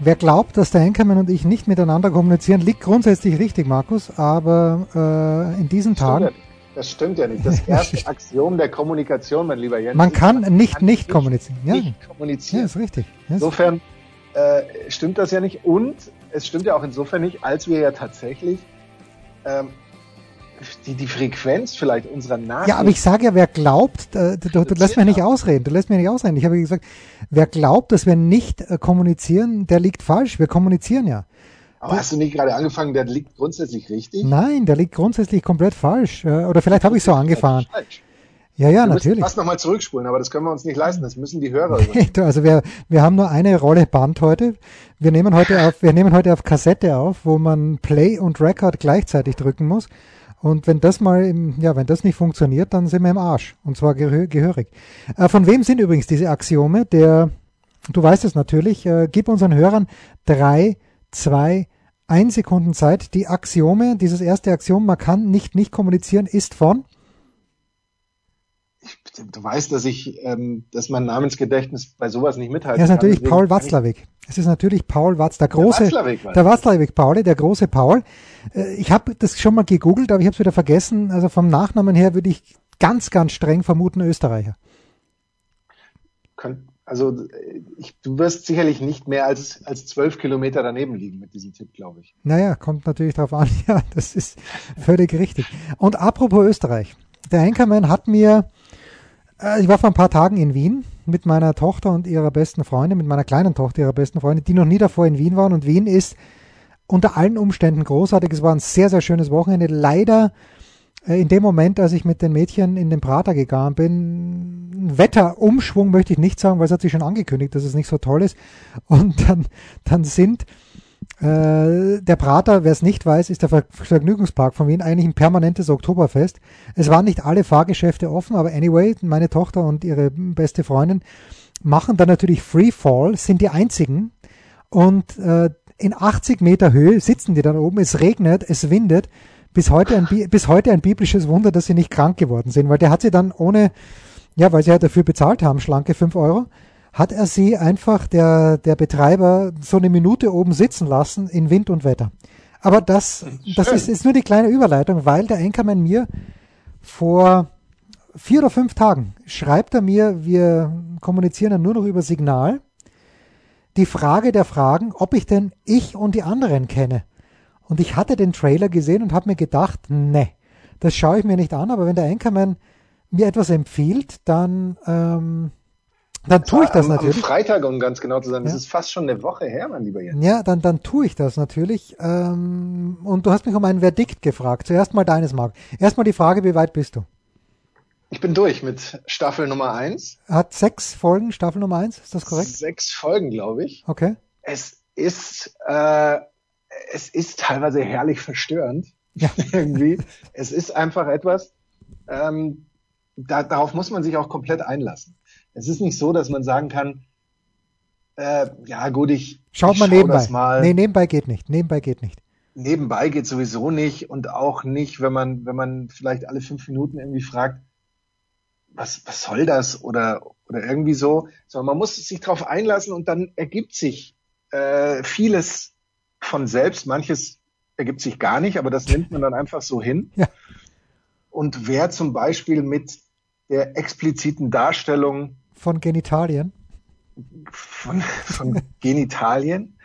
Wer glaubt, dass der Henkermann und ich nicht miteinander kommunizieren, liegt grundsätzlich richtig, Markus, aber äh, in diesen Tagen. ja, das stimmt ja nicht. Das erste Axiom der Kommunikation, mein lieber Jens. Man kann nicht kann nicht kommunizieren. Ja, Nicht ja kommunizieren. ist richtig. Ja, ist- Insofern äh, stimmt das ja nicht. Und es stimmt ja auch insofern nicht, als wir ja tatsächlich ähm, die, die Frequenz vielleicht unserer Nachrichten. Ja, aber ich sage ja, wer glaubt, äh, du, du, du lässt mich nicht ausreden, du lässt mich nicht ausreden. Ich habe gesagt, wer glaubt, dass wir nicht äh, kommunizieren, der liegt falsch. Wir kommunizieren ja. aber hast du nicht gerade angefangen, der liegt grundsätzlich richtig? Nein, der liegt grundsätzlich komplett falsch. Äh, Oder vielleicht habe ich so angefahren. Falsch. Ja, ja, Wir natürlich. fast nochmal zurückspulen, aber das können wir uns nicht leisten. Das müssen die Hörer. Du, Also wir, wir haben nur eine Rolle Band heute. Wir nehmen heute auf, wir nehmen heute auf Kassette auf, wo man Play und Record gleichzeitig drücken muss. Und wenn das mal, im, ja, wenn das nicht funktioniert, dann sind wir im Arsch. Und zwar gehö gehörig. Äh, von wem sind übrigens diese Axiome? Der, du weißt es natürlich, äh, gib unseren Hörern drei, zwei, ein Sekunden Zeit. Die Axiome, dieses erste Axiom, man kann nicht nicht kommunizieren, ist von Du weißt, dass ich, ähm, dass mein Namensgedächtnis bei sowas nicht mithalten Ja, ist kann. natürlich Paul kann ich- Watzlawick. Es ist natürlich Paul Watz, der große, Watzlawick der Watzlawick Pauli, der große Paul. Äh, Ich habe das schon mal gegoogelt, aber ich habe es wieder vergessen. Also vom Nachnamen her würde ich ganz, ganz streng vermuten Österreicher. Also ich, du wirst sicherlich nicht mehr als als zwölf Kilometer daneben liegen mit diesem Tipp, glaube ich. Naja, kommt natürlich drauf an. Ja, das ist völlig richtig. Und apropos Österreich. Der Henkermann hat mir, ich war vor ein paar Tagen in Wien mit meiner Tochter und ihrer besten Freundin, mit meiner kleinen Tochter ihrer besten Freundin, die noch nie davor in Wien waren. Und Wien ist unter allen Umständen großartig. Es war ein sehr, sehr schönes Wochenende. Leider äh, in dem Moment, als ich mit den Mädchen in den Prater gegangen bin, Wetterumschwung möchte ich nicht sagen, weil es hat sich schon angekündigt, dass es nicht so toll ist. Und dann, dann sind äh, der Prater, wer es nicht weiß, ist der Ver Vergnügungspark von Wien eigentlich ein permanentes Oktoberfest. Es waren nicht alle Fahrgeschäfte offen, aber anyway, meine Tochter und ihre beste Freundin machen dann natürlich Freefall, sind die einzigen und äh, in 80 Meter Höhe sitzen die dann oben, es regnet, es windet. Bis heute, ein, Bi- bis heute ein biblisches Wunder, dass sie nicht krank geworden sind, weil der hat sie dann ohne, ja, weil sie ja dafür bezahlt haben, schlanke 5 Euro, hat er sie einfach, der, der Betreiber, so eine Minute oben sitzen lassen in Wind und Wetter. Aber das, das ist, ist nur die kleine Überleitung, weil der Enkermann mir vor vier oder fünf Tagen schreibt er mir, wir kommunizieren dann nur noch über Signal, die Frage der Fragen, ob ich denn ich und die anderen kenne. Und ich hatte den Trailer gesehen und habe mir gedacht, ne, das schaue ich mir nicht an, aber wenn der Anchorman mir etwas empfiehlt, dann, ähm, dann tue ich das am, natürlich. Am Freitag, um ganz genau zu sein, das Ja. ist fast schon eine Woche her, mein lieber Jens. Ja, dann, dann tue ich das natürlich. Ähm, und du hast mich um ein Verdikt gefragt. Zuerst mal deines, Marc. Erstmal die Frage, wie weit bist du? Ich bin durch mit Staffel Nummer eins. Hat sechs Folgen, Staffel Nummer eins, ist das korrekt? Sechs Folgen, glaube ich. Okay. Es ist, äh, es ist teilweise herrlich verstörend. Ja. Irgendwie. Es ist einfach etwas, ähm, da, darauf muss man sich auch komplett einlassen. Es ist nicht so, dass man sagen kann, äh, ja gut, ich, Schaut ich mal schau nebenbei. das mal. Nee, nebenbei geht nicht. Nebenbei geht nicht. nebenbei geht sowieso nicht und auch nicht, wenn man, wenn man vielleicht alle fünf Minuten irgendwie fragt, was, was soll das oder, oder irgendwie so, sondern man muss sich darauf einlassen und dann ergibt sich äh, vieles von selbst, manches ergibt sich gar nicht, aber das nimmt man dann einfach so hin. Ja. Und wer zum Beispiel mit der expliziten Darstellung Von Genitalien. von, von Genitalien.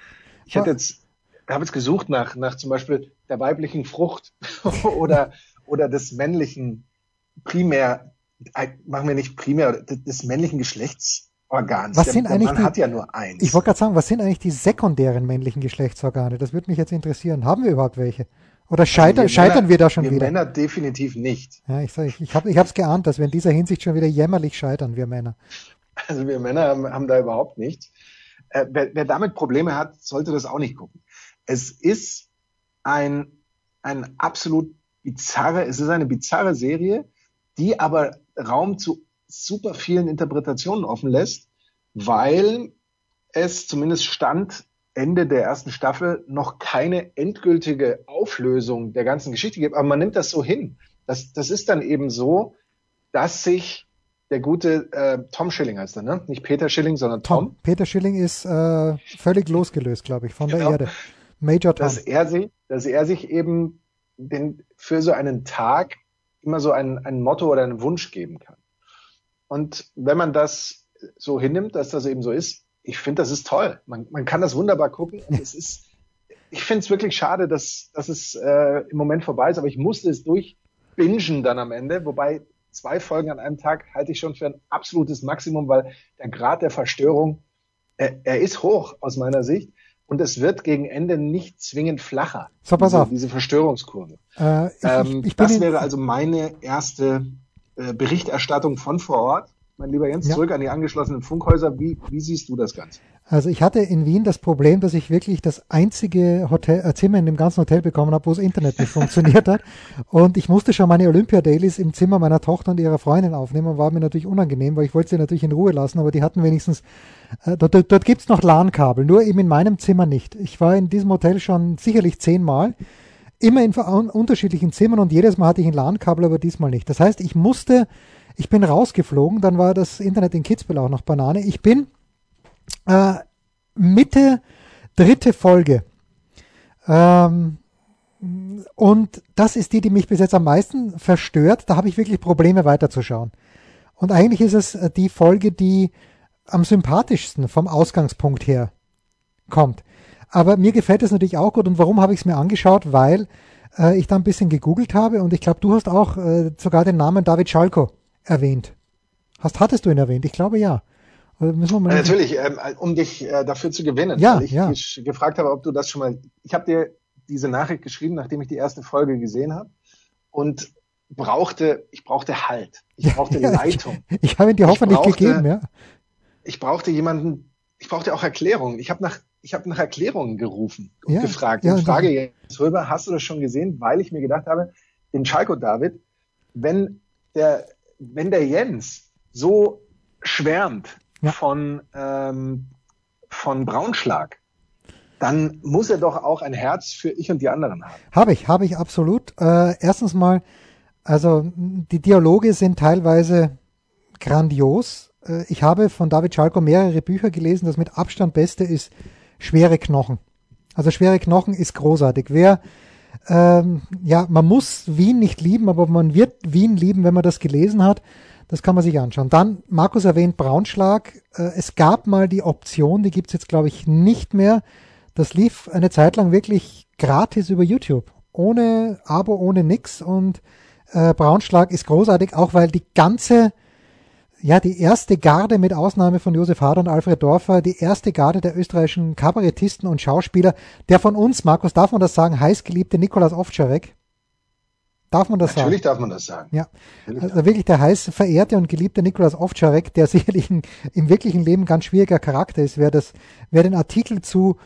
Ich hätte jetzt, habe jetzt gesucht nach, nach zum Beispiel der weiblichen Frucht oder, oder des männlichen primär, äh, machen wir nicht primär, des, des männlichen Geschlechtsorgans. Was der, sind der eigentlich Mann die- hat ja nur eins. Ich wollte gerade sagen, was sind eigentlich die sekundären männlichen Geschlechtsorgane? Das würde mich jetzt interessieren. Haben wir überhaupt welche? Oder scheitern, Also wir scheitern Männer, wir da schon wir wieder? Männer definitiv nicht. Ja, ich, sag, ich, ich habe es geahnt, dass wir in dieser Hinsicht schon wieder jämmerlich scheitern, wir Männer. Also wir Männer haben, haben da überhaupt nichts. Äh, wer, wer damit Probleme hat, sollte das auch nicht gucken. Es ist ein, ein absolut bizarre, es ist eine bizarre Serie, die aber Raum zu super vielen Interpretationen offen lässt, weil es zumindest Stand Ende der ersten Staffel noch keine endgültige Auflösung der ganzen Geschichte gibt. Aber man nimmt das so hin. Das, das ist dann eben so, dass sich der gute äh, Tom Schilling heißt er, ne? Nicht Peter Schilling, sondern Tom. Tom. Peter Schilling ist äh, völlig losgelöst, glaube ich, von Genau. der Erde. Major Tom. dass er sich, dass er sich eben den, für so einen Tag immer so ein, ein Motto oder einen Wunsch geben kann. Und wenn man das so hinnimmt, dass das eben so ist, ich finde, das ist toll. Man, man kann das wunderbar gucken. Und es ist, ich finde es wirklich schade, dass, dass es äh, im Moment vorbei ist, aber ich musste es durchbingen dann am Ende, wobei zwei Folgen an einem Tag halte ich schon für ein absolutes Maximum, weil der Grad der Verstörung, er, er ist hoch aus meiner Sicht. Und es wird gegen Ende nicht zwingend flacher. So, pass diese, auf. Diese Verstörungskurve. Äh, ich, Ähm, ich, ich das wäre also meine erste äh, Berichterstattung von vor Ort. Mein lieber Jens, Ja. zurück an die angeschlossenen Funkhäuser. Wie, wie siehst du das Ganze? Also ich hatte in Wien das Problem, dass ich wirklich das einzige Hotel, äh, Zimmer in dem ganzen Hotel bekommen habe, wo das Internet nicht funktioniert hat. Und ich musste schon meine Olympia-Dailies im Zimmer meiner Tochter und ihrer Freundin aufnehmen. War mir natürlich unangenehm, weil ich wollte sie natürlich in Ruhe lassen, aber die hatten wenigstens, äh, dort, dort, dort gibt's noch LAN-Kabel, nur eben in meinem Zimmer nicht. Ich war in diesem Hotel schon sicherlich zehnmal, immer in unterschiedlichen Zimmern und jedes Mal hatte ich ein LAN-Kabel, aber diesmal nicht. Das heißt, ich musste, ich bin rausgeflogen, dann war das Internet in Kitzbühel auch noch Banane. Ich bin äh, Mitte dritte Folge. Ähm, und das ist die, die mich bis jetzt am meisten verstört. Da habe ich wirklich Probleme weiterzuschauen. Und eigentlich ist es äh, die Folge, die am sympathischsten vom Ausgangspunkt her kommt. Aber mir gefällt es natürlich auch gut. Und warum habe ich es mir angeschaut? Weil äh, ich da ein bisschen gegoogelt habe und ich glaube, du hast auch äh, sogar den Namen David Schalko erwähnt. Hast, hattest du ihn erwähnt? Ich glaube ja. Müssen wir mal Äh, Natürlich, ähm, um dich äh, dafür zu gewinnen, Ja, weil ich ja. gefragt habe, ob du das schon mal. Ich habe dir diese Nachricht geschrieben, nachdem ich die erste Folge gesehen habe und brauchte, ich brauchte Halt, ich brauchte Ja, Leitung, Ich, ich habe ihn dir Ich hoffentlich brauchte- gegeben, ja. ich brauchte jemanden, ich brauchte auch Erklärungen. Ich habe nach, ich habe nach Erklärungen gerufen und Ja, gefragt. ja, und- frage jetzt rüber, hast du das schon gesehen? Weil ich mir gedacht habe, den Schalko David, wenn der, wenn der Jens so schwärmt Ja. von, ähm, von Braunschlag, dann muss er doch auch ein Herz für ich und die anderen haben. Habe ich, habe ich absolut. Äh, erstens mal, also die Dialoge sind teilweise grandios. Äh, ich habe von David Schalko mehrere Bücher gelesen. Das mit Abstand beste ist Schwere Knochen. Also Schwere Knochen ist großartig. Wer, ähm, ja, man muss Wien nicht lieben, aber man wird Wien lieben, wenn man das gelesen hat. Das kann man sich anschauen. Dann, Markus erwähnt Braunschlag. Äh, es gab mal die Option, die gibt's jetzt, glaube ich, nicht mehr. Das lief eine Zeit lang wirklich gratis über YouTube. Ohne Abo, ohne nix. Und äh, Braunschlag ist großartig, auch weil die ganze, ja, die erste Garde mit Ausnahme von Josef Hader und Alfred Dorfer, die erste Garde der österreichischen Kabarettisten und Schauspieler, der von uns, Markus, darf man das sagen, heißgeliebte Nikolaus Ovtcharek. Darf man das Natürlich sagen? darf man das sagen. Ja, Natürlich also wirklich der heiß verehrte und geliebte Nikolaus Ovtcharek, der sicherlich ein, im wirklichen Leben ganz schwieriger Charakter ist. Wer das, wer den Artikel zu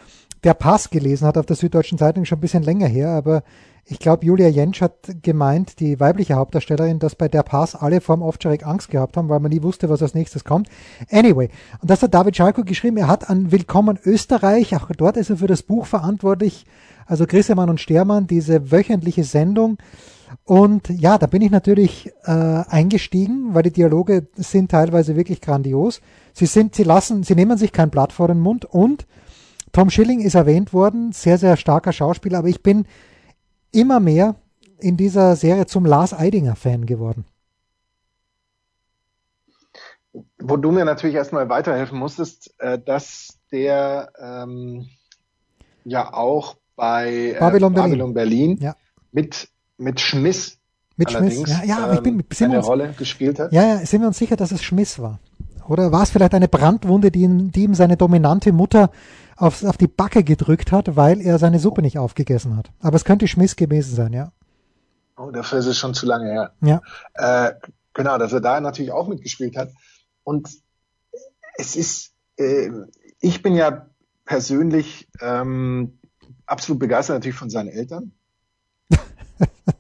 der Pass gelesen hat auf der Süddeutschen Zeitung schon ein bisschen länger her, aber ich glaube, Julia Jentsch hat gemeint, die weibliche Hauptdarstellerin, dass bei der Pass alle vor dem Ovtcharek Angst gehabt haben, weil man nie wusste, was als nächstes kommt. Anyway, und das hat David Schalko geschrieben. Er hat an Willkommen Österreich, auch dort ist er für das Buch verantwortlich, also Grissemann und Stermann, diese wöchentliche Sendung. Und ja, da bin ich natürlich äh, eingestiegen, weil die Dialoge sind teilweise wirklich grandios. Sie sind, sie lassen, sie nehmen sich kein Blatt vor den Mund und Tom Schilling ist erwähnt worden, sehr, sehr starker Schauspieler, aber ich bin immer mehr in dieser Serie zum Lars Eidinger Fan geworden. Wo du mir natürlich erstmal weiterhelfen musstest, äh, dass der ähm, ja auch bei äh, Babylon Berlin. Babylon Berlin Ja. mit, mit Schmiss Mit Schmiss. Ja, ja, ich bin, ähm, sind wir eine uns, Rolle gespielt hat. ja, ja, sind wir uns sicher, dass es Schmiss war? Oder war es vielleicht eine Brandwunde, die ihm, die ihm seine dominante Mutter aufs, auf die Backe gedrückt hat, weil er seine Suppe nicht aufgegessen hat. Aber es könnte Schmiss gewesen sein, ja. Oh, dafür ist es schon zu lange her. Ja. Äh, genau, dass er da natürlich auch mitgespielt hat. Und es ist, äh, ich bin ja persönlich ähm, absolut begeistert natürlich von seinen Eltern.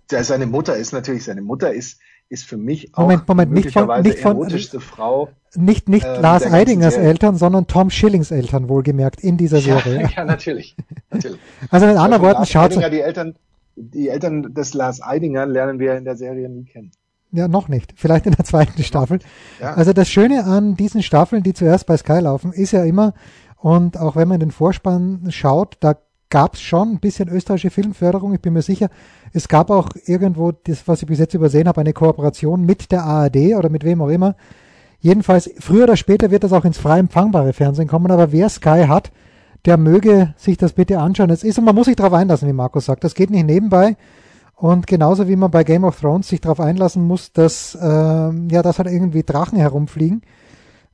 seine Mutter ist natürlich, seine Mutter ist, ist für mich auch Moment, Moment, nicht von, nicht von, erotischste Frau. Nicht, nicht äh, Lars Eidingers Serie. Eltern, sondern Tom Schillings Eltern, wohlgemerkt, in dieser Serie. Ja, ja natürlich, natürlich. Also mit anderen Worten, schaut die Eltern, die Eltern des Lars Eidinger lernen wir in der Serie nie kennen. Ja, noch nicht. Vielleicht in der zweiten Staffel. Ja. Also das Schöne an diesen Staffeln, die zuerst bei Sky laufen, ist ja immer, und auch wenn man den Vorspann schaut, da gab es schon ein bisschen österreichische Filmförderung, ich bin mir sicher. Es gab auch irgendwo, das, was ich bis jetzt übersehen habe, eine Kooperation mit der ARD oder mit wem auch immer. Jedenfalls, früher oder später wird das auch ins frei empfangbare Fernsehen kommen, aber wer Sky hat, der möge sich das bitte anschauen. Es ist und man muss sich darauf einlassen, wie Markus sagt. Das geht nicht nebenbei. Und genauso wie man bei Game of Thrones sich darauf einlassen muss, dass äh, ja, dass halt irgendwie Drachen herumfliegen.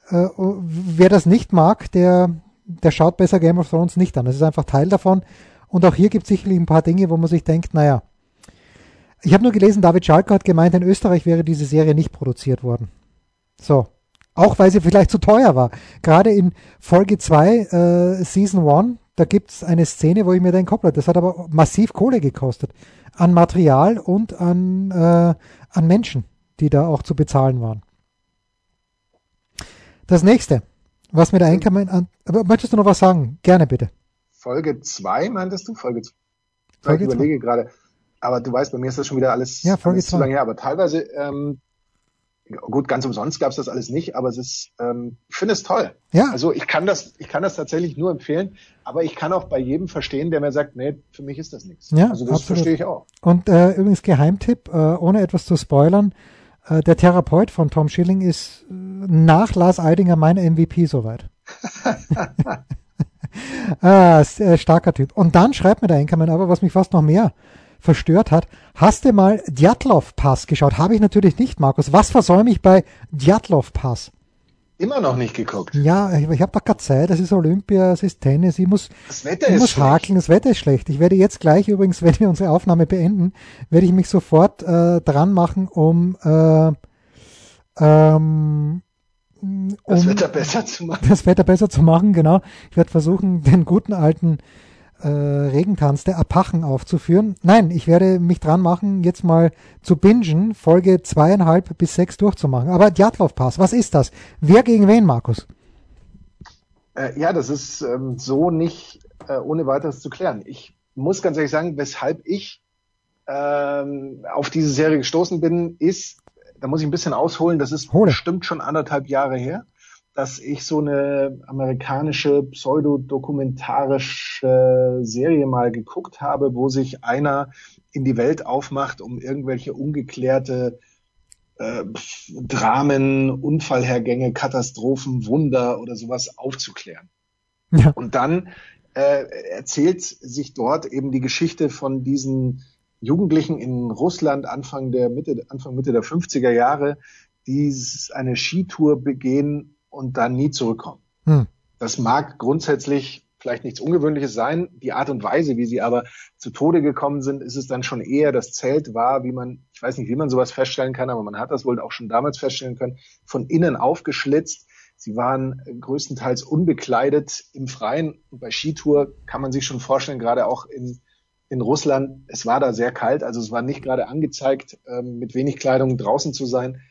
Äh, wer das nicht mag, der der schaut besser Game of Thrones nicht an. Das ist einfach Teil davon. Und auch hier gibt es sicherlich ein paar Dinge, wo man sich denkt, naja, ich habe nur gelesen, David Schalke hat gemeint, in Österreich wäre diese Serie nicht produziert worden. So. Auch weil sie vielleicht zu teuer war. Gerade in Folge 2, äh, Season 1, da gibt es eine Szene, wo ich mir denke, hoppla, das hat aber massiv Kohle gekostet. An Material und an, äh, an Menschen, die da auch zu bezahlen waren. Das nächste. Was mit der Einkommen an. Aber möchtest du noch was sagen? Gerne bitte. Folge 2, meintest du? Folge 2. Folge ich überlege gerade. Aber du weißt, bei mir ist das schon wieder alles, ja, Folge alles zu lange her. Aber teilweise, ähm, gut, ganz umsonst gab es das alles nicht, aber es ist, ähm, ich finde es toll. Ja. Also ich kann das, ich kann das tatsächlich nur empfehlen, aber ich kann auch bei jedem verstehen, der mir sagt, nee, für mich ist das nichts. Ja, also das absolut. verstehe ich auch. Und äh, übrigens Geheimtipp, äh, ohne etwas zu spoilern, äh, der Therapeut von Tom Schilling ist nach Lars Eidinger mein MVP soweit. ah, äh, starker Typ. Und dann schreibt mir der Enkermann aber, was mich fast noch mehr verstört hat. Hast du mal Djatlov Pass geschaut? Habe ich natürlich nicht, Markus. Was versäume ich bei Djatlov Pass? Immer noch nicht geguckt. Ja, ich, ich habe doch keine Zeit. Das ist Olympia, es ist Tennis. Ich muss, das Wetter ich ist muss schlecht. hakeln. Das Wetter ist schlecht. Ich werde jetzt gleich übrigens, wenn wir unsere Aufnahme beenden, werde ich mich sofort äh, dran machen, um äh, ähm, um das Wetter besser zu machen. Das Wetter besser zu machen, genau. Ich werde versuchen, den guten alten äh, Regentanz der Apachen aufzuführen. Nein, ich werde mich dran machen, jetzt mal zu bingen, Folge zweieinhalb bis sechs durchzumachen. Aber Djatlov Pass, was ist das? Wer gegen wen, Markus? Äh, ja, das ist ähm, so nicht äh, ohne weiteres zu klären. Ich muss ganz ehrlich sagen, weshalb ich ähm, auf diese Serie gestoßen bin, ist, da muss ich ein bisschen ausholen, das ist Hole. bestimmt schon anderthalb Jahre her dass ich so eine amerikanische pseudodokumentarische Serie mal geguckt habe, wo sich einer in die Welt aufmacht, um irgendwelche ungeklärte äh, Dramen, Unfallhergänge, Katastrophen, Wunder oder sowas aufzuklären. Ja. Und dann äh, erzählt sich dort eben die Geschichte von diesen Jugendlichen in Russland Anfang der Mitte, Anfang Mitte der 50er Jahre, die eine Skitour begehen und dann nie zurückkommen. Hm. Das mag grundsätzlich vielleicht nichts Ungewöhnliches sein. Die Art und Weise, wie sie aber zu Tode gekommen sind, ist es dann schon eher, das Zelt war, wie man, ich weiß nicht, wie man sowas feststellen kann, aber man hat das wohl auch schon damals feststellen können, von innen aufgeschlitzt. Sie waren größtenteils unbekleidet im Freien. Und bei Skitour kann man sich schon vorstellen, gerade auch in, in Russland, es war da sehr kalt, also es war nicht gerade angezeigt, ähm, mit wenig Kleidung draußen zu sein.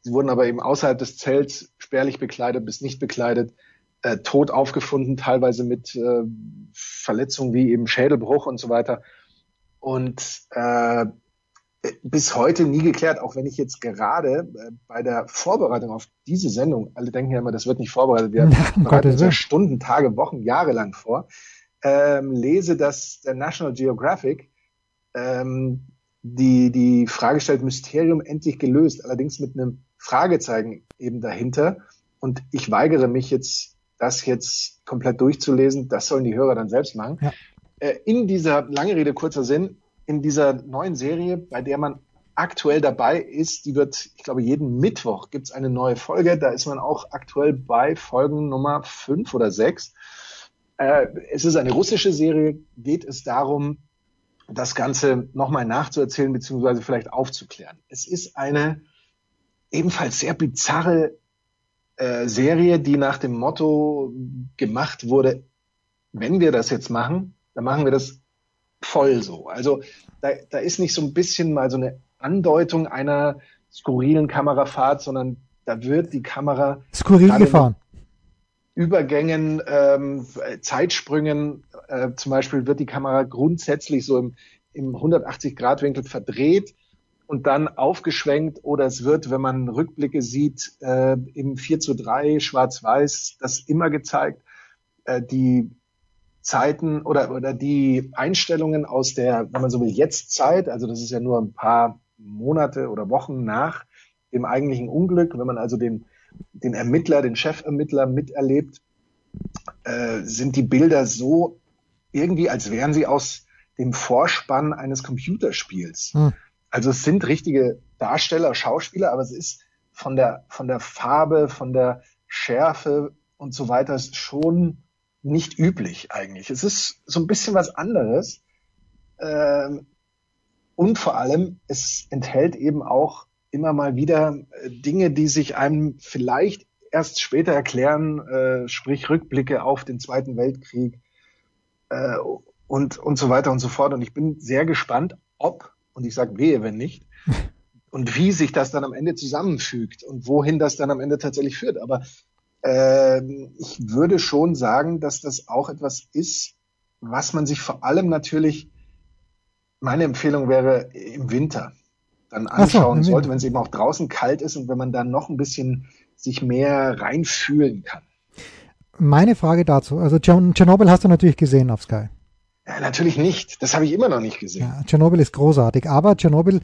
Sie wurden aber eben außerhalb des Zelts spärlich bekleidet bis nicht bekleidet, äh, tot aufgefunden, teilweise mit äh, Verletzungen wie eben Schädelbruch und so weiter. Und äh, bis heute nie geklärt, auch wenn ich jetzt gerade äh, bei der Vorbereitung auf diese Sendung, alle denken ja immer, das wird nicht vorbereitet, wir bereiten uns ja Stunden, Tage, Wochen, Jahre lang vor, ähm, lese, dass der National Geographic ähm, die, die Frage stellt, Mysterium endlich gelöst, allerdings mit einem Fragezeichen eben dahinter. Und ich weigere mich jetzt, das jetzt komplett durchzulesen. Das sollen die Hörer dann selbst machen. Ja. Äh, in dieser, lange Rede, kurzer Sinn, in dieser neuen Serie, bei der man aktuell dabei ist, die wird, ich glaube, jeden Mittwoch gibt's eine neue Folge. Da ist man auch aktuell bei Folgen Nummer fünf oder sechs. Äh, es ist eine russische Serie, geht es darum, das Ganze nochmal nachzuerzählen, beziehungsweise vielleicht aufzuklären. Es ist eine ebenfalls sehr bizarre äh, Serie, die nach dem Motto gemacht wurde, wenn wir das jetzt machen, dann machen wir das voll so. Also da, da ist nicht so ein bisschen mal so eine Andeutung einer skurrilen Kamerafahrt, sondern da wird die Kamera skurril gefahren. Übergängen, ähm, Zeitsprüngen, äh, zum Beispiel wird die Kamera grundsätzlich so im, im 180-Grad-Winkel verdreht und dann aufgeschwenkt oder es wird, wenn man Rückblicke sieht, äh, im 4 zu 3 schwarz-weiß das immer gezeigt. Äh, die Zeiten oder, oder die Einstellungen aus der, wenn man so will, Jetztzeit, also das ist ja nur ein paar Monate oder Wochen nach dem eigentlichen Unglück, wenn man also den, den Ermittler, den Chefermittler miterlebt, äh, sind die Bilder so irgendwie, als wären sie aus dem Vorspann eines Computerspiels. Hm. Also es sind richtige Darsteller, Schauspieler, aber es ist von der, von der Farbe, von der Schärfe und so weiter schon nicht üblich eigentlich. Es ist so ein bisschen was anderes. Ähm, und vor allem, es enthält eben auch immer mal wieder äh, Dinge, die sich einem vielleicht erst später erklären, äh, sprich Rückblicke auf den Zweiten Weltkrieg äh, und, und so weiter und so fort. Und ich bin sehr gespannt, ob, und ich sage wehe, wenn nicht, und wie sich das dann am Ende zusammenfügt und wohin das dann am Ende tatsächlich führt. Aber äh, ich würde schon sagen, dass das auch etwas ist, was man sich vor allem natürlich, meine Empfehlung wäre im Winter dann anschauen so, sollte, wenn es eben auch draußen kalt ist und wenn man dann noch ein bisschen sich mehr reinfühlen kann. Meine Frage dazu, also Tschernobyl hast du natürlich gesehen auf Sky. Ja, natürlich nicht. Das habe ich immer noch nicht gesehen. Ja, Tschernobyl ist großartig, aber Tschernobyl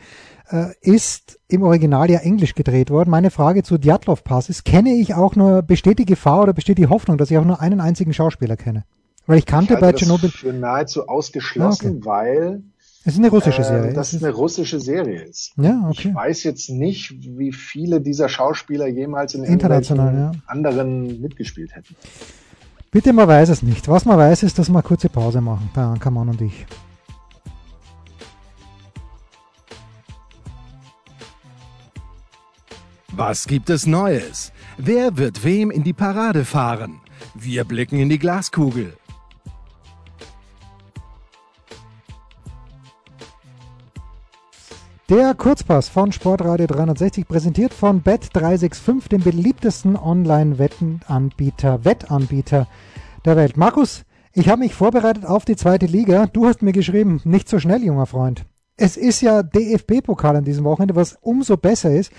äh, ist im Original ja englisch gedreht worden. Meine Frage zu Djatlov Pass ist, kenne ich auch nur, besteht die Gefahr oder besteht die Hoffnung, dass ich auch nur einen einzigen Schauspieler kenne? Weil ich kannte ich bei Tschernobyl. für nahezu ausgeschlossen, ah, okay. weil es ist eine russische äh, Serie. Äh, dass es eine russische Serie ist. Ja, okay. Ich weiß jetzt nicht, wie viele dieser Schauspieler jemals in International, ja. anderen mitgespielt hätten. Bitte, man weiß es nicht. Was man weiß, ist, dass wir eine kurze Pause machen, bei Ankermann und ich. Was gibt es Neues? Wer wird wem in die Parade fahren? Wir blicken in die Glaskugel. Der Kurzpass von Sportradio 360 präsentiert von Bet365, dem beliebtesten Online-Wettenanbieter, Wettanbieter der Welt. Markus, ich habe mich vorbereitet auf die zweite Liga. Du hast mir geschrieben, nicht so schnell, junger Freund. Es ist ja DFB-Pokal an diesem Wochenende, was umso besser ist,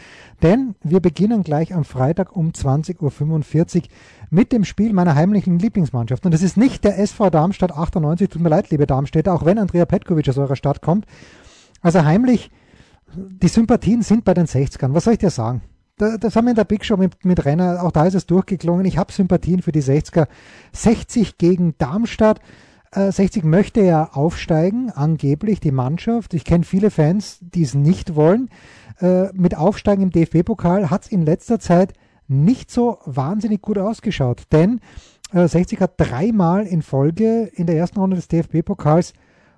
denn wir beginnen gleich am Freitag um 20.45 Uhr mit dem Spiel meiner heimlichen Lieblingsmannschaft. Und das ist nicht der SV Darmstadt 98, tut mir leid, liebe Darmstädter, auch wenn Andrea Petkovic aus eurer Stadt kommt. Also heimlich die Sympathien sind bei den 60ern. Was soll ich dir sagen? das haben wir in der Big Show mit, mit Renner, auch da ist es durchgeklungen. Ich habe Sympathien für die 60er. 60 gegen Darmstadt. Äh, 60 möchte ja aufsteigen, angeblich die Mannschaft. Ich kenne viele Fans, die es nicht wollen. Äh, mit Aufsteigen im DFB-Pokal hat es in letzter Zeit nicht so wahnsinnig gut ausgeschaut. Denn äh, 60 hat dreimal in Folge in der ersten Runde des DFB-Pokals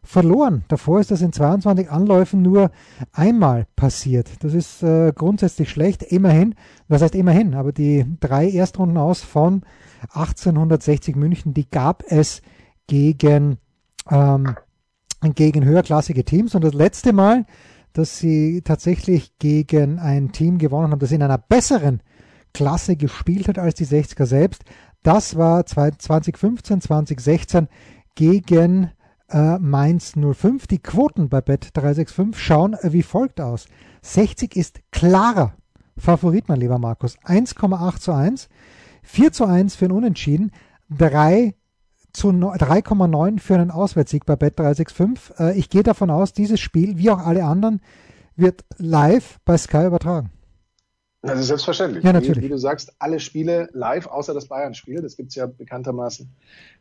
verloren. Davor ist das in 22 Anläufen nur einmal passiert. Das ist äh, grundsätzlich schlecht. Immerhin, was heißt immerhin, aber die drei Erstrunden aus von 1860 München, die gab es gegen, ähm, gegen höherklassige Teams. Und das letzte Mal, dass sie tatsächlich gegen ein Team gewonnen haben, das in einer besseren Klasse gespielt hat als die 60er selbst, das war 2015, 2016 gegen äh, Mainz 05. Die Quoten bei Bet 365 schauen äh, wie folgt aus. 60 ist klarer Favorit, mein lieber Markus. 1,8 zu 1, 4 zu 1 für ein Unentschieden, 3 zu 3,9 für einen Auswärtssieg bei Bet 365. Äh, ich gehe davon aus, dieses Spiel, wie auch alle anderen, wird live bei Sky übertragen. Das ist selbstverständlich. Ja, natürlich. Wie, wie, du sagst, alle Spiele live, außer das Bayern-Spiel, das gibt's ja bekanntermaßen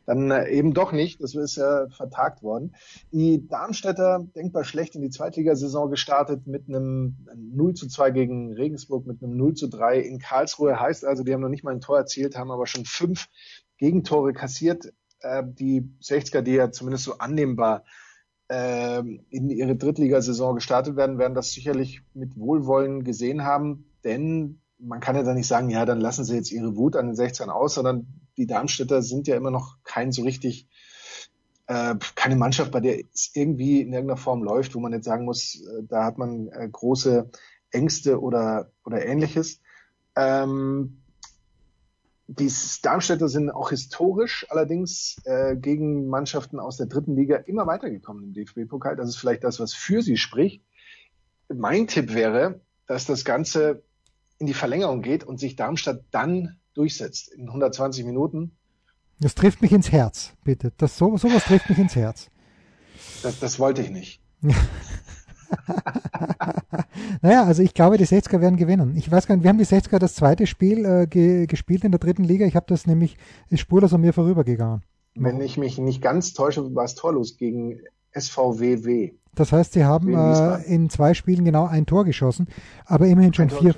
dann äh, eben doch nicht. Das ist ja vertagt worden. Die Darmstädter denkbar schlecht in die Zweitligasaison gestartet mit einem 0 zu 2 gegen Regensburg, mit einem 0 zu 3 in Karlsruhe. Heißt also, die haben noch nicht mal ein Tor erzielt, haben aber schon fünf Gegentore kassiert. Äh, die 60er, die ja zumindest so annehmbar äh, in ihre Drittligasaison gestartet werden, werden das sicherlich mit Wohlwollen gesehen haben, denn man kann ja dann nicht sagen, ja, dann lassen sie jetzt ihre Wut an den 16 aus, sondern die Darmstädter sind ja immer noch kein so richtig äh, keine Mannschaft, bei der es irgendwie in irgendeiner Form läuft, wo man jetzt sagen muss, äh, da hat man äh, große Ängste oder, oder ähnliches. Ähm, die Darmstädter sind auch historisch allerdings äh, gegen Mannschaften aus der dritten Liga immer weitergekommen im DFB-Pokal. Das ist vielleicht das, was für sie spricht. Mein Tipp wäre, dass das Ganze in die Verlängerung geht und sich Darmstadt dann durchsetzt in 120 Minuten. Das trifft mich ins Herz, bitte. Das, so, sowas trifft mich ins Herz. Das, das wollte ich nicht. naja, also ich glaube, die 60er werden gewinnen. Ich weiß gar nicht, wir haben die 60er das zweite Spiel äh, ge gespielt in der dritten Liga. Ich habe das nämlich, ist spurlos an mir vorübergegangen. Wenn ich mich nicht ganz täusche, war es torlos gegen SVWW. Das heißt, sie haben äh, in zwei Spielen genau ein Tor geschossen, aber immerhin schon vier,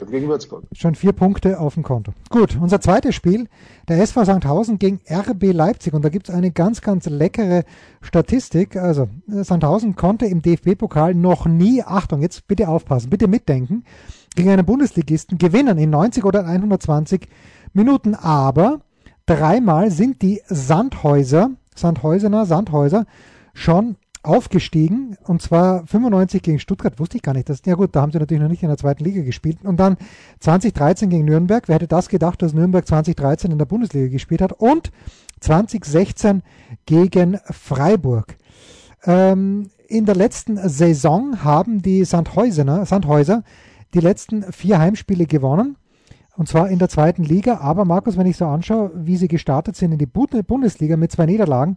schon vier Punkte auf dem Konto. Gut, unser zweites Spiel, der SV Sandhausen gegen RB Leipzig. Und da gibt es eine ganz, ganz leckere Statistik. Also Sandhausen konnte im DFB-Pokal noch nie, Achtung, jetzt bitte aufpassen, bitte mitdenken, gegen einen Bundesligisten gewinnen in 90 oder 120 Minuten. Aber dreimal sind die Sandhäuser, Sandhäusener, Sandhäuser schon aufgestiegen und zwar 95 gegen Stuttgart, wusste ich gar nicht. Das, ja gut, da haben sie natürlich noch nicht in der zweiten Liga gespielt. Und dann 2013 gegen Nürnberg. Wer hätte das gedacht, dass Nürnberg 2013 in der Bundesliga gespielt hat? Und 2016 gegen Freiburg. Ähm, in der letzten Saison haben die Sandhäuser, Sandhäuser die letzten vier Heimspiele gewonnen. Und zwar in der zweiten Liga. Aber Markus, wenn ich so anschaue, wie sie gestartet sind in die Bundesliga mit zwei Niederlagen,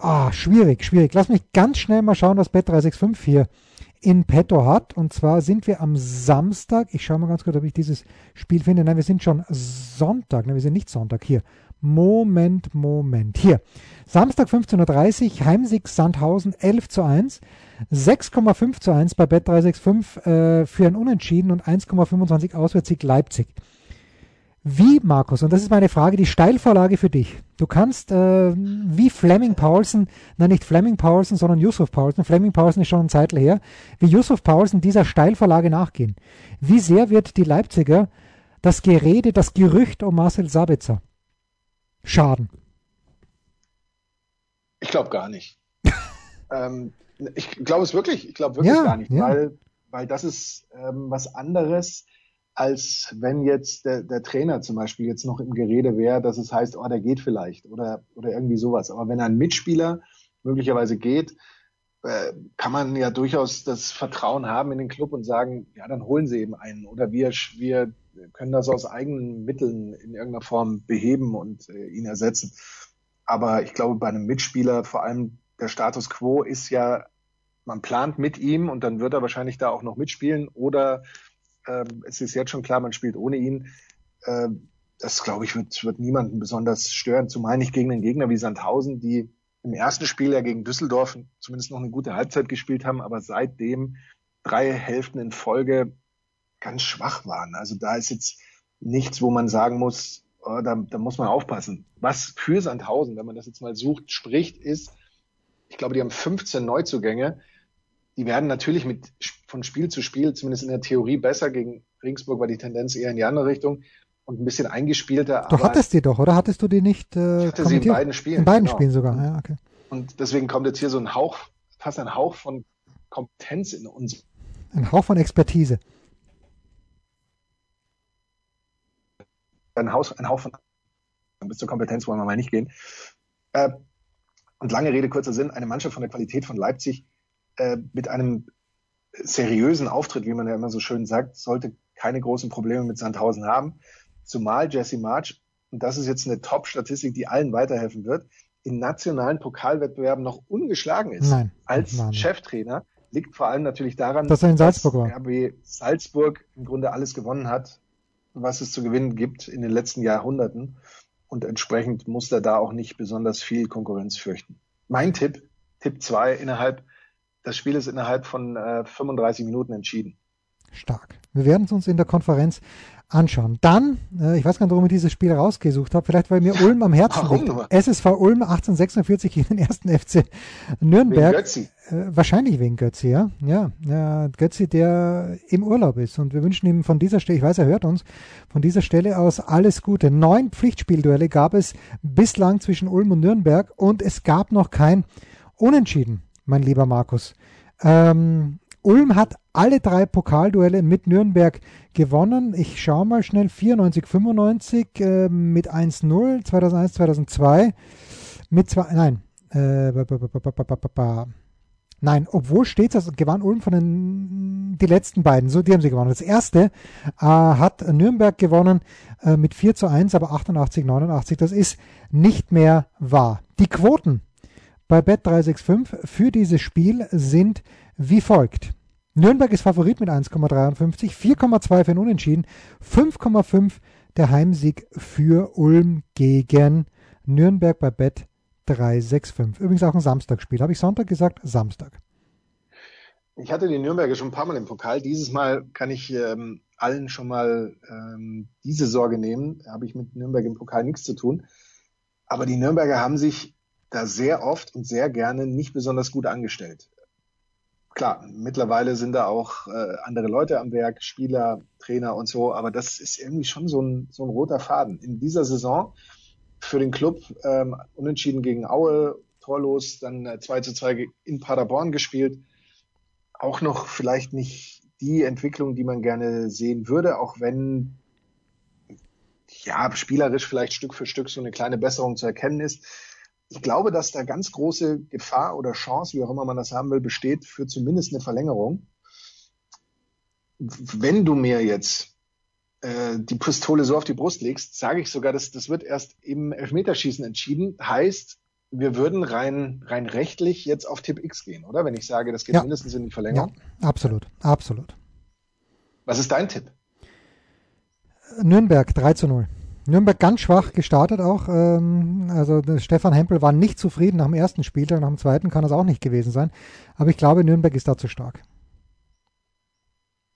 Ah, schwierig, schwierig. Lass mich ganz schnell mal schauen, was Bet365 hier in petto hat. Und zwar sind wir am Samstag. Ich schaue mal ganz kurz, ob ich dieses Spiel finde. Nein, wir sind schon Sonntag. Nein, wir sind nicht Sonntag. Hier. Moment, Moment. Hier. Samstag 15.30 Uhr, Heimsieg Sandhausen 11 zu 1. 6,5 zu 1 bei Bet365 äh, für ein Unentschieden und 1,25 Auswärtssieg Leipzig. Wie, Markus, und das ist meine Frage, die Steilvorlage für dich. Du kannst äh, wie Fleming Paulsen, nein nicht Fleming Paulsen, sondern Yusuf Paulsen, Fleming Paulsen ist schon ein Zeitl her, wie Yusuf Paulsen dieser Steilvorlage nachgehen. Wie sehr wird die Leipziger das Gerede, das Gerücht um Marcel Sabitzer schaden? Ich glaube gar nicht. ähm, ich glaube es wirklich, ich glaube wirklich ja, gar nicht, ja. weil, weil das ist ähm, was anderes als wenn jetzt der, der Trainer zum Beispiel jetzt noch im Gerede wäre, dass es heißt, oh, der geht vielleicht oder, oder irgendwie sowas. Aber wenn ein Mitspieler möglicherweise geht, äh, kann man ja durchaus das Vertrauen haben in den Club und sagen, ja, dann holen sie eben einen oder wir, wir können das aus eigenen Mitteln in irgendeiner Form beheben und äh, ihn ersetzen. Aber ich glaube, bei einem Mitspieler, vor allem der Status quo ist ja, man plant mit ihm und dann wird er wahrscheinlich da auch noch mitspielen oder ähm, es ist jetzt schon klar, man spielt ohne ihn. Ähm, das, glaube ich, wird, wird niemanden besonders stören. Zumal nicht gegen einen Gegner wie Sandhausen, die im ersten Spiel ja gegen Düsseldorf zumindest noch eine gute Halbzeit gespielt haben, aber seitdem drei Hälften in Folge ganz schwach waren. Also da ist jetzt nichts, wo man sagen muss, oh, da, da muss man aufpassen. Was für Sandhausen, wenn man das jetzt mal sucht, spricht, ist, ich glaube, die haben 15 Neuzugänge die werden natürlich mit von Spiel zu Spiel, zumindest in der Theorie, besser. Gegen Regensburg war die Tendenz eher in die andere Richtung und ein bisschen eingespielter. Du hattest die doch, oder hattest du die nicht? Äh, ich hatte sie in beiden Spielen. In beiden genau. Spielen sogar, ja, okay. Und deswegen kommt jetzt hier so ein Hauch, fast ein Hauch von Kompetenz in uns. Ein Hauch von Expertise. Ein, Haus, ein Hauch von bis zur Kompetenz wollen wir mal nicht gehen. Äh, und lange Rede, kurzer Sinn, eine Mannschaft von der Qualität von Leipzig äh, mit einem seriösen Auftritt, wie man ja immer so schön sagt, sollte keine großen Probleme mit Sandhausen haben. Zumal Jesse March, und das ist jetzt eine Top-Statistik, die allen weiterhelfen wird, in nationalen Pokalwettbewerben noch ungeschlagen ist. Nein, als Mann. Cheftrainer liegt vor allem natürlich daran, dass, er in Salzburg dass RB Salzburg im Grunde alles gewonnen hat, was es zu gewinnen gibt in den letzten Jahrhunderten. Und entsprechend muss er da auch nicht besonders viel Konkurrenz fürchten. Mein Tipp, Tipp zwei innerhalb das Spiel ist innerhalb von äh, 35 Minuten entschieden. Stark. Wir werden es uns in der Konferenz anschauen. Dann, äh, ich weiß gar nicht, warum ich dieses Spiel rausgesucht habe, vielleicht weil mir Ulm am Herzen liegt. SSV Ulm 1846 in den ersten FC Nürnberg. Wegen Götzi. Äh, wahrscheinlich wegen Götzi, ja. Ja, ja Götzi, der im Urlaub ist. Und wir wünschen ihm von dieser Stelle, ich weiß, er hört uns, von dieser Stelle aus alles Gute. Neun Pflichtspielduelle gab es bislang zwischen Ulm und Nürnberg und es gab noch kein Unentschieden, mein lieber Markus. Ähm, Ulm hat alle drei Pokalduelle mit Nürnberg gewonnen. Ich schaue mal schnell. 94, 95 äh, mit 1-0, 2001, 2002 mit zwei, nein, äh, Nein, obwohl steht das gewann Ulm von den die letzten beiden, so die haben sie gewonnen. Das erste äh, hat Nürnberg gewonnen äh, mit 4 zu 1, aber 88, 89, das ist nicht mehr wahr. Die Quoten bei Bet365 für dieses Spiel sind wie folgt. Nürnberg ist Favorit mit 1,53, 4,2 für ein Unentschieden, 5,5 der Heimsieg für Ulm gegen Nürnberg bei Bet 365. Übrigens auch ein Samstagspiel. Habe ich Sonntag gesagt? Samstag. Ich hatte die Nürnberger schon ein paar Mal im Pokal. Dieses Mal kann ich ähm, allen schon mal ähm, diese Sorge nehmen. Da habe ich mit Nürnberg im Pokal nichts zu tun. Aber die Nürnberger haben sich da sehr oft und sehr gerne nicht besonders gut angestellt klar, mittlerweile sind da auch äh, andere Leute am Werk, Spieler, Trainer und so, aber das ist irgendwie schon so ein, so ein roter Faden. In dieser Saison für den Club ähm, unentschieden gegen Aue, torlos, dann äh, 2 zu 2 in Paderborn gespielt. Auch noch vielleicht nicht die Entwicklung, die man gerne sehen würde, auch wenn ja spielerisch vielleicht Stück für Stück so eine kleine Besserung zu erkennen ist ich glaube, dass da ganz große Gefahr oder Chance, wie auch immer man das haben will, besteht für zumindest eine Verlängerung. Wenn du mir jetzt äh, die Pistole so auf die Brust legst, sage ich sogar, dass das wird erst im Elfmeterschießen entschieden. Heißt, wir würden rein, rein rechtlich jetzt auf Tipp X gehen, oder? Wenn ich sage, das geht ja. mindestens in die Verlängerung. Ja, absolut, absolut. Was ist dein Tipp? Nürnberg 3 zu 0. Nürnberg ganz schwach gestartet auch. Ähm, also Stefan Hempel war nicht zufrieden nach dem ersten Spieltag, nach dem zweiten kann es auch nicht gewesen sein. Aber ich glaube, Nürnberg ist da zu stark.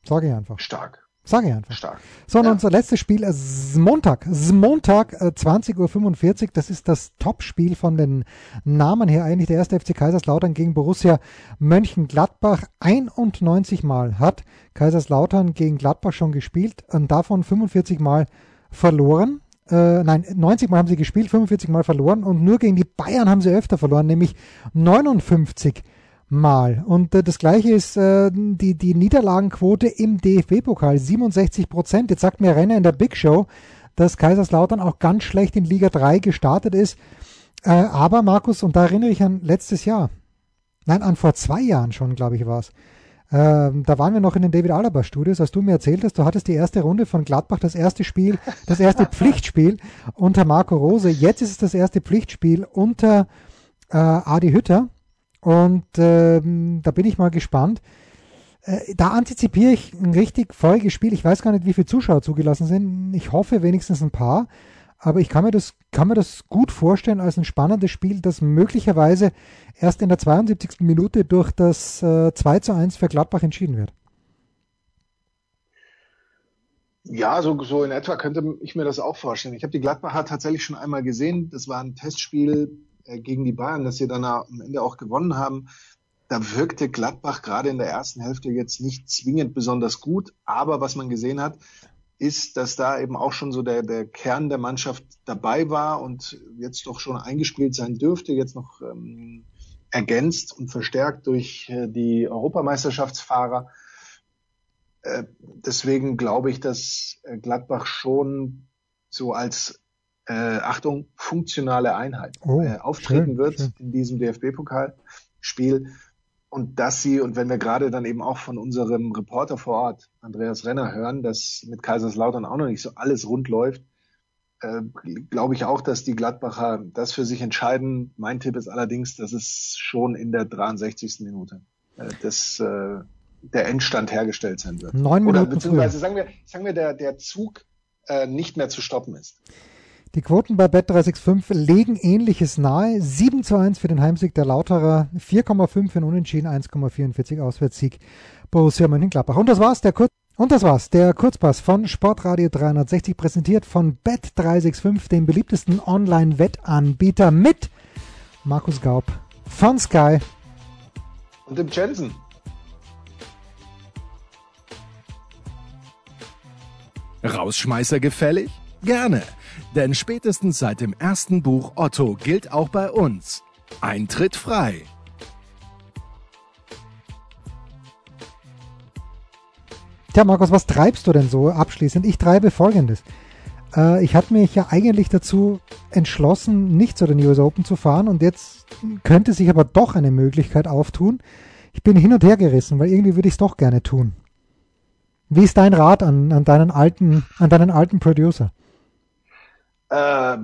Sage ich einfach. Stark. Sage ich einfach. Stark. So, und ja. unser letztes Spiel ist Montag. Montag, äh, 20.45 Uhr. Das ist das Topspiel von den Namen her. Eigentlich der erste FC Kaiserslautern gegen Borussia Mönchengladbach. 91 Mal hat Kaiserslautern gegen Gladbach schon gespielt und davon 45 Mal verloren. Äh, nein, 90 Mal haben sie gespielt, 45 Mal verloren und nur gegen die Bayern haben sie öfter verloren, nämlich 59 Mal. Und äh, das gleiche ist äh, die, die Niederlagenquote im DFB-Pokal, 67 Prozent. Jetzt sagt mir Renner in der Big Show, dass Kaiserslautern auch ganz schlecht in Liga 3 gestartet ist. Äh, aber Markus, und da erinnere ich an letztes Jahr, nein, an vor zwei Jahren schon, glaube ich, war es. Ähm, da waren wir noch in den David Alaba Studios, als du mir erzählt hast, du hattest die erste Runde von Gladbach, das erste Spiel, das erste Pflichtspiel unter Marco Rose. Jetzt ist es das erste Pflichtspiel unter äh, Adi Hütter. Und ähm, da bin ich mal gespannt. Äh, da antizipiere ich ein richtig feuriges Spiel. Ich weiß gar nicht, wie viele Zuschauer zugelassen sind. Ich hoffe wenigstens ein paar. Aber ich kann mir das, kann mir das gut vorstellen als ein spannendes Spiel, das möglicherweise erst in der 72. Minute durch das äh, 2 zu 1 für Gladbach entschieden wird. Ja, so, so in etwa könnte ich mir das auch vorstellen. Ich habe die Gladbacher tatsächlich schon einmal gesehen. Das war ein Testspiel äh, gegen die Bayern, das sie dann am Ende auch gewonnen haben. Da wirkte Gladbach gerade in der ersten Hälfte jetzt nicht zwingend besonders gut. Aber was man gesehen hat, ist, dass da eben auch schon so der, der Kern der Mannschaft dabei war und jetzt doch schon eingespielt sein dürfte, jetzt noch ähm, ergänzt und verstärkt durch äh, die Europameisterschaftsfahrer. Äh, deswegen glaube ich, dass äh, Gladbach schon so als äh, Achtung funktionale Einheit oh, äh, auftreten schön, wird schön. in diesem DFB-Pokalspiel und dass sie, und wenn wir gerade dann eben auch von unserem Reporter vor Ort, Andreas Renner, hören, dass mit Kaiserslautern auch noch nicht so alles rund läuft, äh, glaube ich auch, dass die Gladbacher das für sich entscheiden. Mein Tipp ist allerdings, dass es schon in der 63. Minute äh, das, äh, der Endstand hergestellt sein wird. Neun Minuten Oder beziehungsweise sagen wir, sagen wir der, der Zug äh, nicht mehr zu stoppen ist. Die Quoten bei Bet365 legen ähnliches nahe. 7 zu 1 für den Heimsieg der Lauterer, 4,5 für den Unentschieden, 1,44 Auswärtssieg Borussia Mönchengladbach. Und das war's, der, Kur Und das war's, der Kurzpass von Sportradio 360, präsentiert von Bet365, dem beliebtesten Online-Wettanbieter mit Markus Gaub von Sky. Und dem Jensen. Rausschmeißer gefällig? Gerne, denn spätestens seit dem ersten Buch Otto gilt auch bei uns. Eintritt frei. Tja, Markus, was treibst du denn so abschließend? Ich treibe folgendes. Äh, ich hatte mich ja eigentlich dazu entschlossen, nicht zu den US Open zu fahren und jetzt könnte sich aber doch eine Möglichkeit auftun. Ich bin hin und her gerissen, weil irgendwie würde ich es doch gerne tun. Wie ist dein Rat an, an deinen alten, an deinen alten Producer? Äh,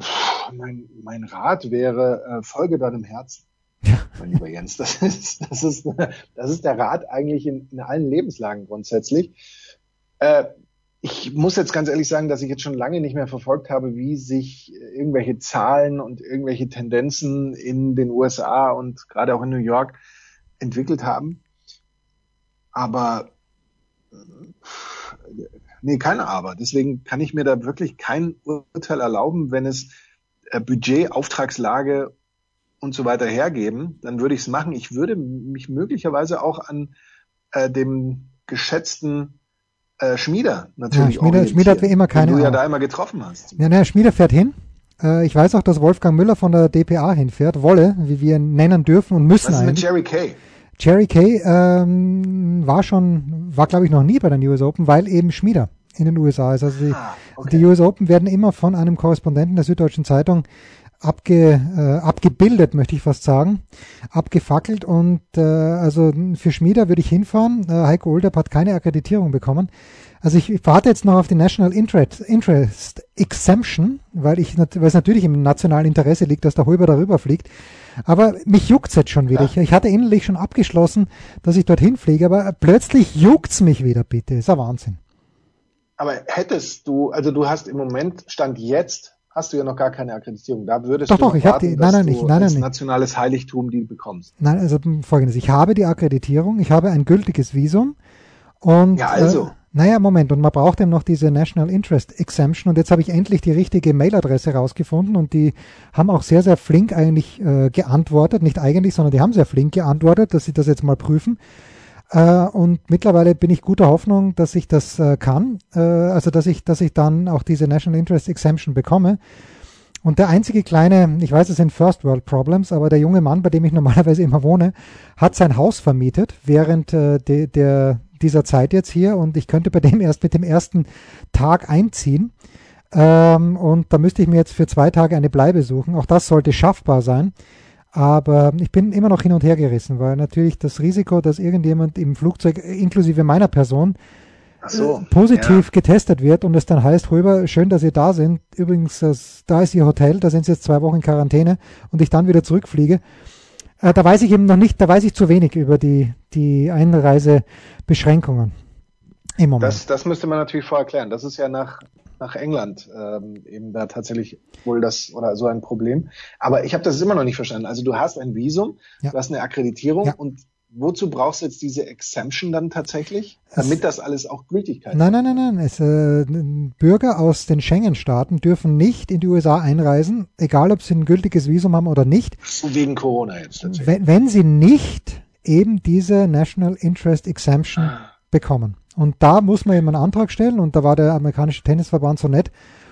mein, mein Rat wäre, äh, folge deinem Herzen. Mein lieber Jens, das ist, das ist, das ist der Rat eigentlich in, in allen Lebenslagen grundsätzlich. Äh, ich muss jetzt ganz ehrlich sagen, dass ich jetzt schon lange nicht mehr verfolgt habe, wie sich irgendwelche Zahlen und irgendwelche Tendenzen in den USA und gerade auch in New York entwickelt haben. Aber nee, keine Aber. Deswegen kann ich mir da wirklich kein Urteil erlauben, wenn es äh, Budget, Auftragslage und so weiter hergeben, dann würde ich es machen. Ich würde mich möglicherweise auch an äh, dem geschätzten äh, Schmieder natürlich ja, Schmieder, Schmieder hat wie immer keine den du ja da immer getroffen hast. Ja, naja, Schmieder fährt hin. Äh, ich weiß auch, dass Wolfgang Müller von der DPA hinfährt. Wolle, wie wir ihn nennen dürfen und müssen. Was ist mit Jerry Kay? Jerry Kay ähm, war schon, war glaube ich noch nie bei den US Open, weil eben Schmieder in den USA ist. Also die, ah, okay. die US Open werden immer von einem Korrespondenten der Süddeutschen Zeitung abge, äh, abgebildet, möchte ich fast sagen, abgefackelt und äh, also für Schmieder würde ich hinfahren. Äh, Heiko Olderb hat keine Akkreditierung bekommen. Also ich warte jetzt noch auf die National Interest, Interest Exemption, weil ich weil es natürlich im nationalen Interesse liegt, dass der Holber darüber fliegt. Aber mich juckt's jetzt schon wieder. Ja. Ich, ich, hatte innerlich schon abgeschlossen, dass ich dorthin fliege, aber plötzlich juckt's mich wieder, bitte. Ist ein Wahnsinn. Aber hättest du, also du hast im Moment, Stand jetzt, hast du ja noch gar keine Akkreditierung. Da würdest doch, du doch, ich warten, die, nein, nein, nicht, nein, nein, nicht. nationales Heiligtum die bekommst. Nein, also folgendes, ich habe die Akkreditierung, ich habe ein gültiges Visum und ja, also. Äh, naja, Moment, und man braucht eben noch diese National Interest Exemption und jetzt habe ich endlich die richtige Mailadresse rausgefunden und die haben auch sehr, sehr flink eigentlich äh, geantwortet, nicht eigentlich, sondern die haben sehr flink geantwortet, dass sie das jetzt mal prüfen. Äh, und mittlerweile bin ich guter Hoffnung, dass ich das äh, kann, äh, also dass ich, dass ich dann auch diese National Interest Exemption bekomme. Und der einzige kleine, ich weiß, es sind First World Problems, aber der junge Mann, bei dem ich normalerweise immer wohne, hat sein Haus vermietet während äh, de, der, dieser Zeit jetzt hier und ich könnte bei dem erst mit dem ersten Tag einziehen. Ähm, und da müsste ich mir jetzt für zwei Tage eine Bleibe suchen. Auch das sollte schaffbar sein. Aber ich bin immer noch hin und her gerissen, weil natürlich das Risiko, dass irgendjemand im Flugzeug inklusive meiner Person so, positiv ja. getestet wird und es dann heißt, Holber, schön, dass ihr da sind. Übrigens, das, da ist ihr Hotel, da sind sie jetzt zwei Wochen in Quarantäne und ich dann wieder zurückfliege. Äh, da weiß ich eben noch nicht, da weiß ich zu wenig über die, die Einreisebeschränkungen im Moment. Das, das müsste man natürlich vorher klären. Das ist ja nach, nach England ähm, eben da tatsächlich wohl das oder so ein Problem. Aber ich habe das immer noch nicht verstanden. Also du hast ein Visum, ja. du hast eine Akkreditierung ja. und wozu brauchst du jetzt diese Exemption dann tatsächlich, damit das alles auch Gültigkeit hat? Nein, nein, nein, nein. Es, äh, Bürger aus den Schengen-Staaten dürfen nicht in die USA einreisen, egal ob sie ein gültiges Visum haben oder nicht. Wegen Corona jetzt tatsächlich. Wenn, wenn sie nicht eben diese National Interest Exemption ah. bekommen. Und da muss man eben einen Antrag stellen und da war der amerikanische Tennisverband so nett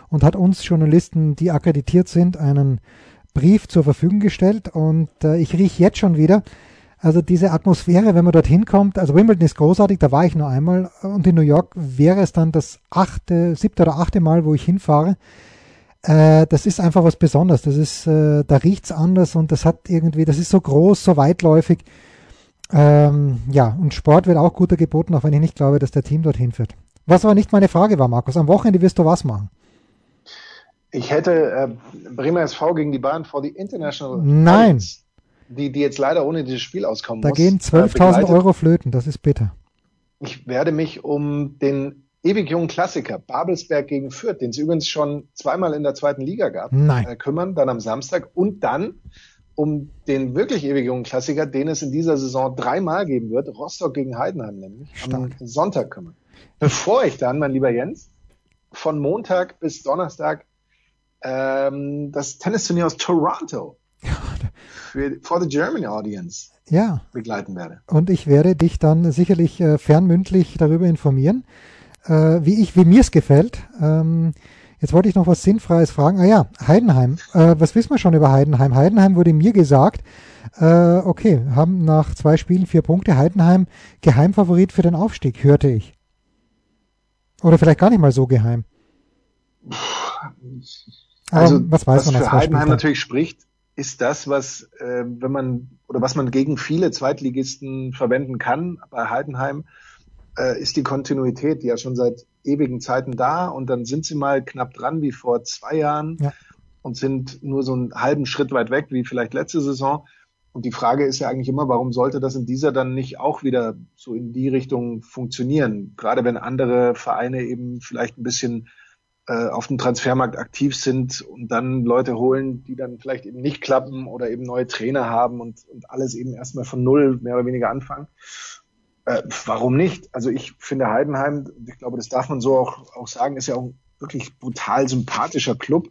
und hat uns Journalisten, die akkreditiert sind, einen Brief zur Verfügung gestellt und äh, ich rieche jetzt schon wieder, also diese Atmosphäre, wenn man dorthin kommt, also Wimbledon ist großartig, da war ich nur einmal und in New York wäre es dann das achte, siebte oder achte Mal, wo ich hinfahre. Äh, das ist einfach was Besonderes. Das ist, äh, da riecht's anders und das hat irgendwie, das ist so groß, so weitläufig. Ähm, ja, und Sport wird auch guter geboten, auch wenn ich nicht glaube, dass der Team dorthin führt. Was aber nicht meine Frage war, Markus. Am Wochenende wirst du was machen? Ich hätte äh, Bremer SV gegen die Bayern vor die International. Nein. Finals die, die jetzt leider ohne dieses Spiel auskommen da muss. Da gehen 12.000 äh, Euro flöten, das ist bitter. Ich werde mich um den ewig jungen Klassiker Babelsberg gegen Fürth, den es übrigens schon zweimal in der zweiten Liga gab, äh, kümmern, dann am Samstag und dann um den wirklich ewig jungen Klassiker, den es in dieser Saison dreimal geben wird, Rostock gegen Heidenheim nämlich, Stark. am Sonntag kümmern. Bevor ich dann, mein lieber Jens, von Montag bis Donnerstag ähm, das Tennisturnier aus Toronto für for the German Audience ja. begleiten werde. Und ich werde dich dann sicherlich äh, fernmündlich darüber informieren, äh, wie ich, wie mir es gefällt. Ähm, jetzt wollte ich noch was Sinnfreies fragen. Ah ja, Heidenheim. Äh, was wissen wir schon über Heidenheim? Heidenheim wurde mir gesagt, äh, okay, haben nach zwei Spielen vier Punkte. Heidenheim Geheimfavorit für den Aufstieg, hörte ich. Oder vielleicht gar nicht mal so geheim. Also, was weiß was für Heidenheim natürlich spricht, ist das, was, äh, wenn man, oder was man gegen viele Zweitligisten verwenden kann bei Heidenheim, äh, ist die Kontinuität, die ja schon seit ewigen Zeiten da und dann sind sie mal knapp dran wie vor zwei Jahren ja. und sind nur so einen halben Schritt weit weg wie vielleicht letzte Saison. Und die Frage ist ja eigentlich immer, warum sollte das in dieser dann nicht auch wieder so in die Richtung funktionieren? Gerade wenn andere Vereine eben vielleicht ein bisschen äh, auf dem Transfermarkt aktiv sind und dann Leute holen, die dann vielleicht eben nicht klappen oder eben neue Trainer haben und, und alles eben erstmal von null mehr oder weniger anfangen. Äh, warum nicht? Also ich finde Heidenheim, ich glaube, das darf man so auch, auch sagen, ist ja auch ein wirklich brutal sympathischer Club.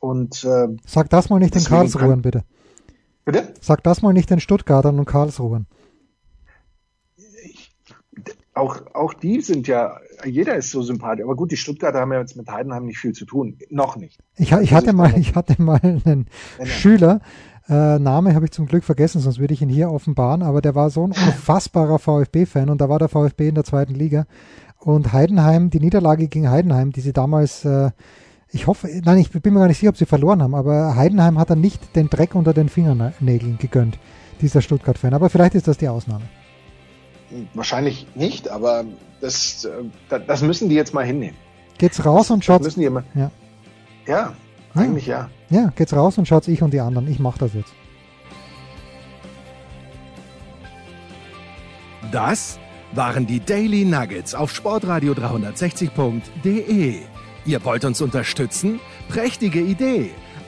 Und äh, Sag das mal nicht den Karlsruhern, bitte. Bitte? Sag das mal nicht den Stuttgartern und Karlsruhern. Auch, auch die sind ja, jeder ist so sympathisch. Aber gut, die Stuttgarter haben ja jetzt mit Heidenheim nicht viel zu tun. Noch nicht. Ich, ich hatte mal, ich hatte mal einen ja, Schüler, äh, Name habe ich zum Glück vergessen, sonst würde ich ihn hier offenbaren, aber der war so ein unfassbarer VfB-Fan und da war der VfB in der zweiten Liga. Und Heidenheim, die Niederlage gegen Heidenheim, die sie damals äh, ich hoffe, nein, ich bin mir gar nicht sicher, ob sie verloren haben, aber Heidenheim hat dann nicht den Dreck unter den Fingernägeln gegönnt, dieser Stuttgart-Fan. Aber vielleicht ist das die Ausnahme. Wahrscheinlich nicht, aber das, äh, das müssen die jetzt mal hinnehmen. Geht's raus und schaut's. Müssen die immer, ja. ja, eigentlich ja. Ja, geht's raus und schaut's ich und die anderen. Ich mach das jetzt. Das waren die Daily Nuggets auf Sportradio 360.de. Ihr wollt uns unterstützen? Prächtige Idee!